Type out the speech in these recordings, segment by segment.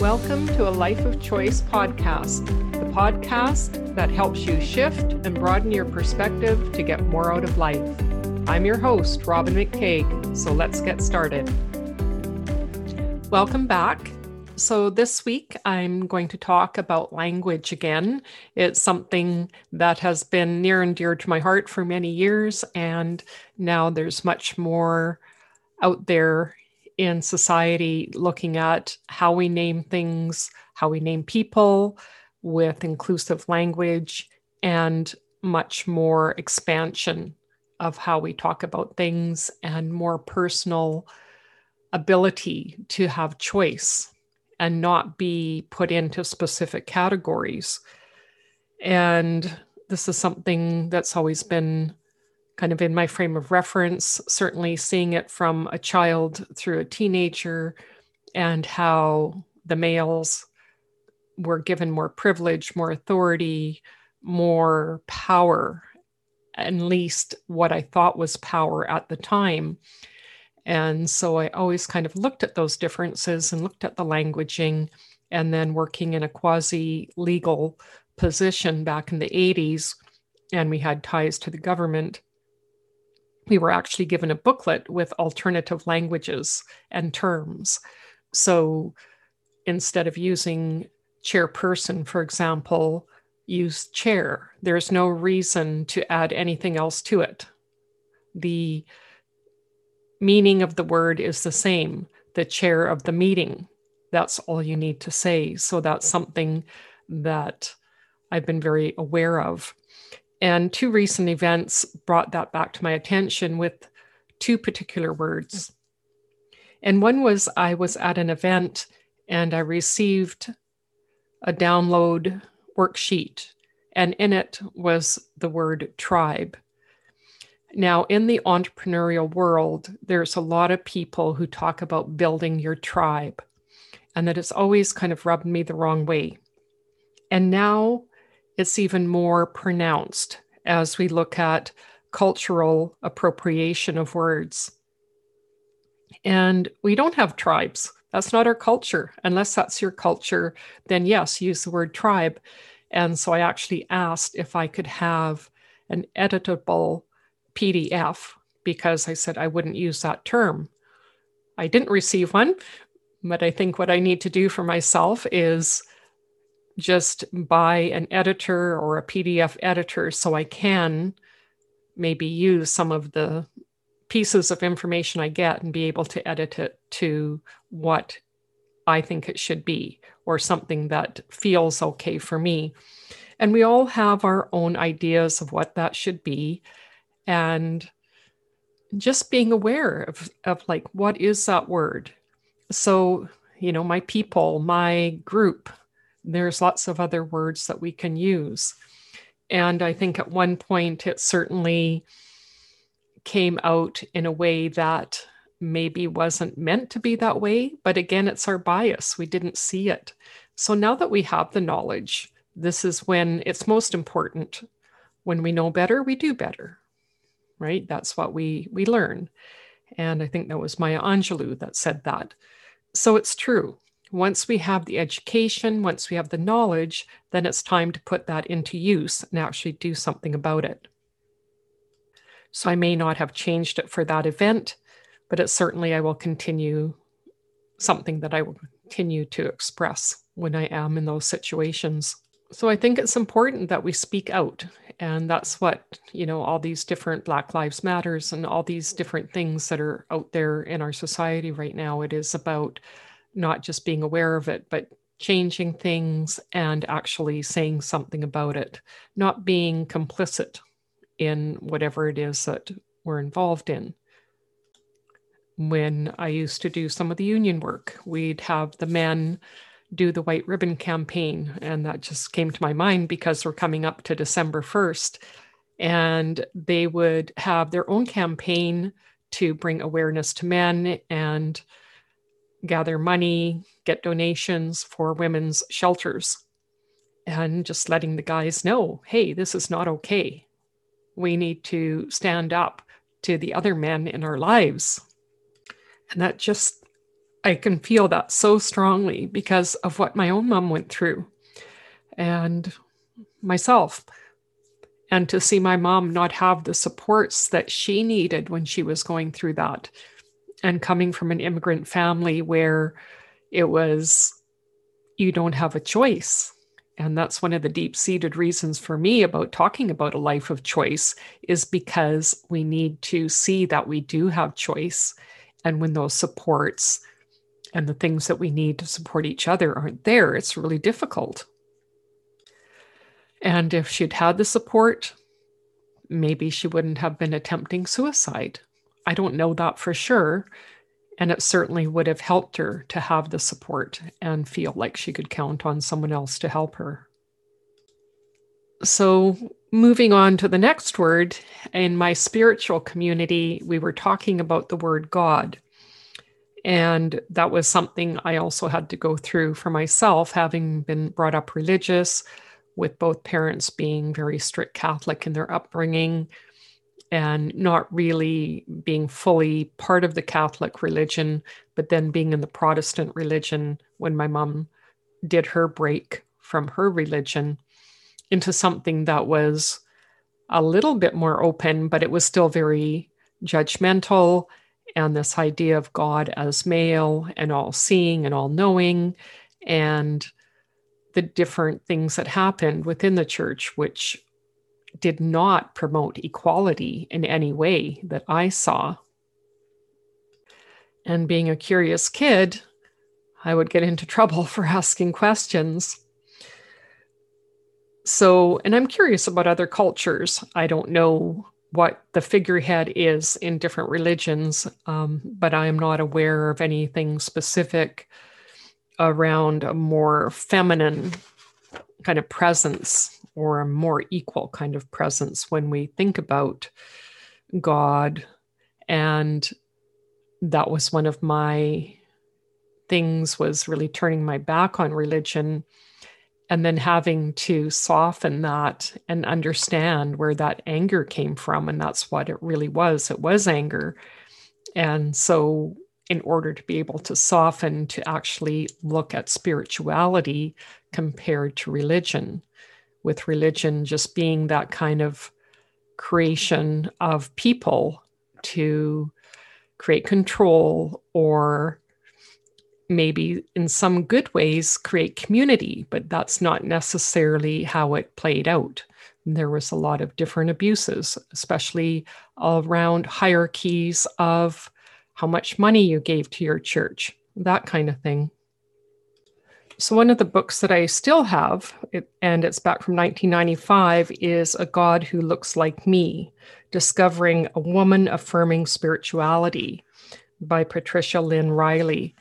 Welcome to a Life of Choice podcast, the podcast that helps you shift and broaden your perspective to get more out of life. I'm your host, Robin McCaig, so let's get started. Welcome back. So, this week I'm going to talk about language again. It's something that has been near and dear to my heart for many years, and now there's much more out there in society looking at how we name things, how we name people with inclusive language, and much more expansion of how we talk about things and more personal ability to have choice and not be put into specific categories. And this is something that's always been kind of in my frame of reference, certainly seeing it from a child through a teenager and how the males were given more privilege, more authority, more power, at least what I thought was power at the time. And so I always kind of looked at those differences and looked at the languaging. And then working in a quasi legal position back in the 80s, and we had ties to the government we were actually given a booklet with alternative languages and terms. So instead of using chairperson, for example, use chair. There's no reason to add anything else to it. The meaning of the word is the same the chair of the meeting. That's all you need to say. So that's something that I've been very aware of. And two recent events brought that back to my attention with two particular words. And one was I was at an event and I received a download worksheet, and in it was the word tribe. Now, in the entrepreneurial world, there's a lot of people who talk about building your tribe, and that has always kind of rubbed me the wrong way. And now it's even more pronounced as we look at cultural appropriation of words. And we don't have tribes. That's not our culture. Unless that's your culture, then yes, use the word tribe. And so I actually asked if I could have an editable PDF because I said I wouldn't use that term. I didn't receive one, but I think what I need to do for myself is just buy an editor or a PDF editor so I can maybe use some of the pieces of information I get and be able to edit it to what I think it should be or something that feels okay for me. And we all have our own ideas of what that should be. And just being aware of, of like, what is that word? So, you know, my people, my group, there's lots of other words that we can use. And I think at one point it certainly came out in a way that maybe wasn't meant to be that way. But again, it's our bias. We didn't see it. So now that we have the knowledge, this is when it's most important. When we know better, we do better, right? That's what we we learn. And I think that was Maya Angelou that said that. So it's true. Once we have the education, once we have the knowledge, then it's time to put that into use and actually do something about it. So I may not have changed it for that event, but it certainly I will continue something that I will continue to express when I am in those situations. So I think it's important that we speak out. And that's what, you know, all these different Black Lives Matters and all these different things that are out there in our society right now. It is about not just being aware of it, but changing things and actually saying something about it, not being complicit in whatever it is that we're involved in. When I used to do some of the union work, we'd have the men do the white ribbon campaign. And that just came to my mind because we're coming up to December 1st. And they would have their own campaign to bring awareness to men and gather money, get donations for women's shelters, and just letting the guys know hey, this is not okay. We need to stand up to the other men in our lives. And that just, I can feel that so strongly because of what my own mom went through and myself. And to see my mom not have the supports that she needed when she was going through that. And coming from an immigrant family where it was, you don't have a choice. And that's one of the deep seated reasons for me about talking about a life of choice is because we need to see that we do have choice. And when those supports and the things that we need to support each other aren't there, it's really difficult. And if she'd had the support, maybe she wouldn't have been attempting suicide. I don't know that for sure. And it certainly would have helped her to have the support and feel like she could count on someone else to help her. So, moving on to the next word, in my spiritual community, we were talking about the word God. And that was something I also had to go through for myself, having been brought up religious, with both parents being very strict Catholic in their upbringing and not really being fully part of the Catholic religion, but then being in the Protestant religion when my mom did her break from her religion into something that was a little bit more open, but it was still very judgmental. And this idea of God as male and all seeing and all knowing, and the different things that happened within the church, which did not promote equality in any way that I saw. And being a curious kid, I would get into trouble for asking questions. So, and I'm curious about other cultures. I don't know what the figurehead is in different religions, um, but I am not aware of anything specific around a more feminine kind of presence or a more equal kind of presence when we think about God. And that was one of my things was really turning my back on religion and then having to soften that and understand where that anger came from. And that's what it really was. It was anger. And so in order to be able to soften to actually look at spirituality compared to religion with religion just being that kind of creation of people to create control or maybe in some good ways create community, but that's not necessarily how it played out. There was a lot of different abuses, especially around hierarchies of how much money you gave to your church, that kind of thing. So, one of the books that I still have, it, and it's back from 1995, is A God Who Looks Like Me Discovering a Woman Affirming Spirituality by Patricia Lynn Reilly.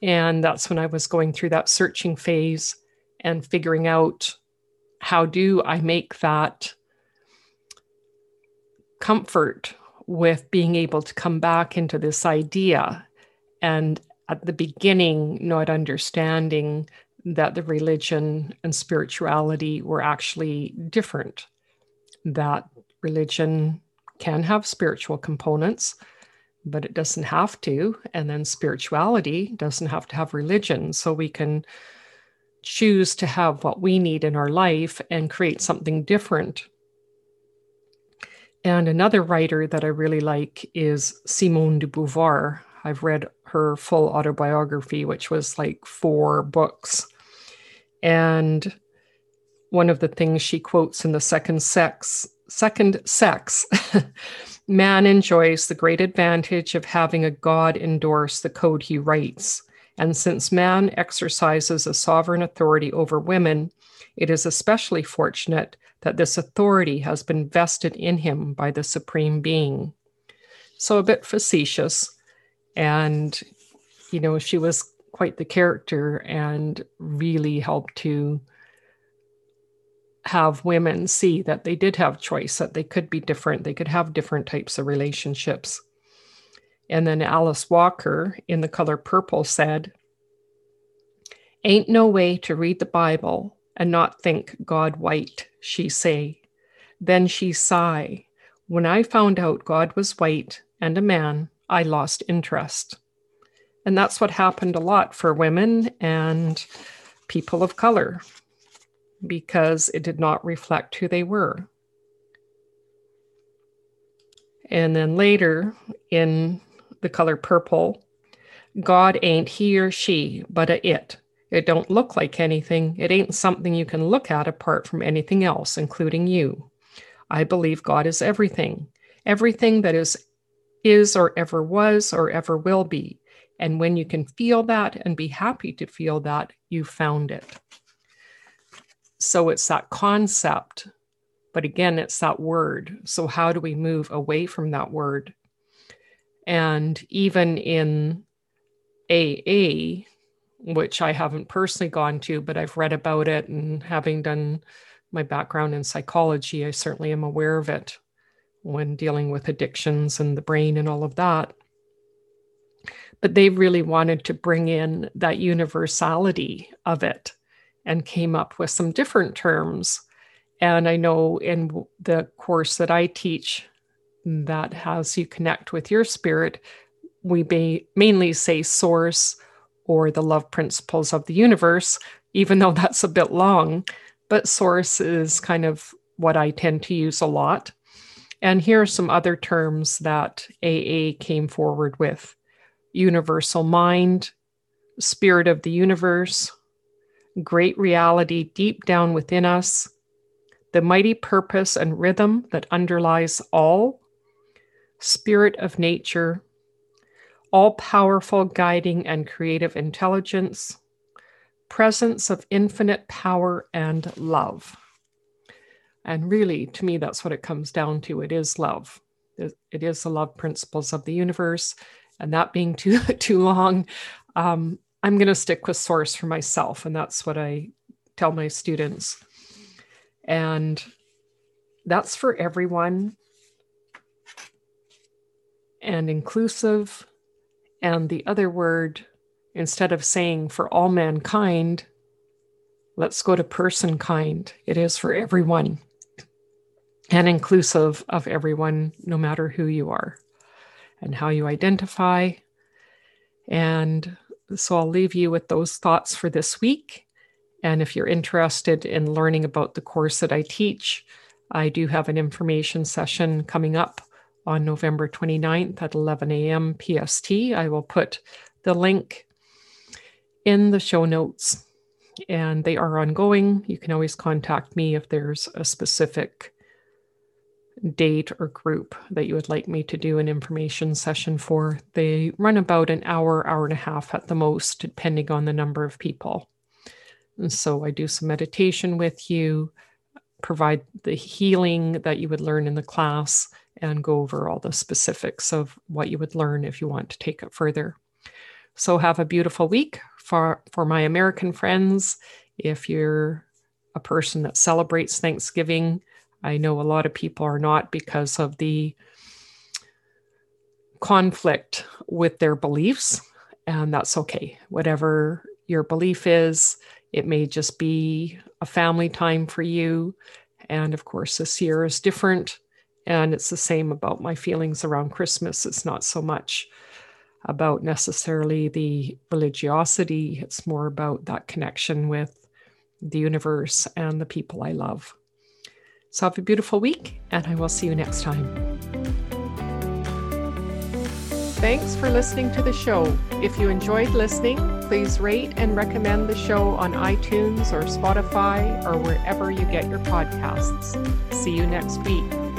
And that's when I was going through that searching phase and figuring out how do I make that comfort with being able to come back into this idea and at the beginning not understanding that the religion and spirituality were actually different, that religion can have spiritual components, but it doesn't have to. And then spirituality doesn't have to have religion. So we can choose to have what we need in our life and create something different. And another writer that I really like is Simone de Beauvoir. I've read her full autobiography, which was like four books. And one of the things she quotes in the second sex, second sex, man enjoys the great advantage of having a God endorse the code he writes. And since man exercises a sovereign authority over women, it is especially fortunate that this authority has been vested in him by the Supreme Being. So, a bit facetious, and, you know, she was quite the character and really helped to have women see that they did have choice, that they could be different, they could have different types of relationships. And then Alice Walker in The Color Purple said, Ain't no way to read the Bible and not think God white, she say. Then she sigh. When I found out God was white and a man, I lost interest. And that's what happened a lot for women and people of color because it did not reflect who they were. And then later in the color purple, God ain't he or she, but a it. It don't look like anything. It ain't something you can look at apart from anything else, including you. I believe God is everything, everything that is is or ever was or ever will be. And when you can feel that and be happy to feel that, you found it. So it's that concept, but again, it's that word. So, how do we move away from that word? And even in AA, which I haven't personally gone to, but I've read about it and having done my background in psychology, I certainly am aware of it when dealing with addictions and the brain and all of that. But they really wanted to bring in that universality of it and came up with some different terms. And I know in the course that I teach that has you connect with your spirit, we may mainly say source or the love principles of the universe, even though that's a bit long. But source is kind of what I tend to use a lot. And here are some other terms that AA came forward with universal mind, spirit of the universe, great reality deep down within us, the mighty purpose and rhythm that underlies all, spirit of nature, all powerful guiding and creative intelligence, presence of infinite power and love. And really, to me, that's what it comes down to. It is love. It is the love principles of the universe. And that being too too long, um, I'm going to stick with source for myself. And that's what I tell my students. And that's for everyone and inclusive. And the other word, instead of saying for all mankind, let's go to person kind. It is for everyone and inclusive of everyone, no matter who you are and how you identify. And so I'll leave you with those thoughts for this week. And if you're interested in learning about the course that I teach, I do have an information session coming up on November 29th at 11 a.m. PST. I will put the link in the show notes, and they are ongoing. You can always contact me if there's a specific date or group that you would like me to do an information session for. They run about an hour, hour and a half at the most, depending on the number of people. And so I do some meditation with you, provide the healing that you would learn in the class, and go over all the specifics of what you would learn if you want to take it further. So have a beautiful week for, for my American friends. If you're a person that celebrates Thanksgiving, I know a lot of people are not because of the conflict with their beliefs, and that's okay. Whatever your belief is, it may just be a family time for you. And of course, this year is different. And it's the same about my feelings around Christmas. It's not so much about necessarily the religiosity, it's more about that connection with the universe and the people I love. So have a beautiful week, and I will see you next time. Thanks for listening to the show. If you enjoyed listening, please rate and recommend the show on iTunes or Spotify or wherever you get your podcasts. See you next week.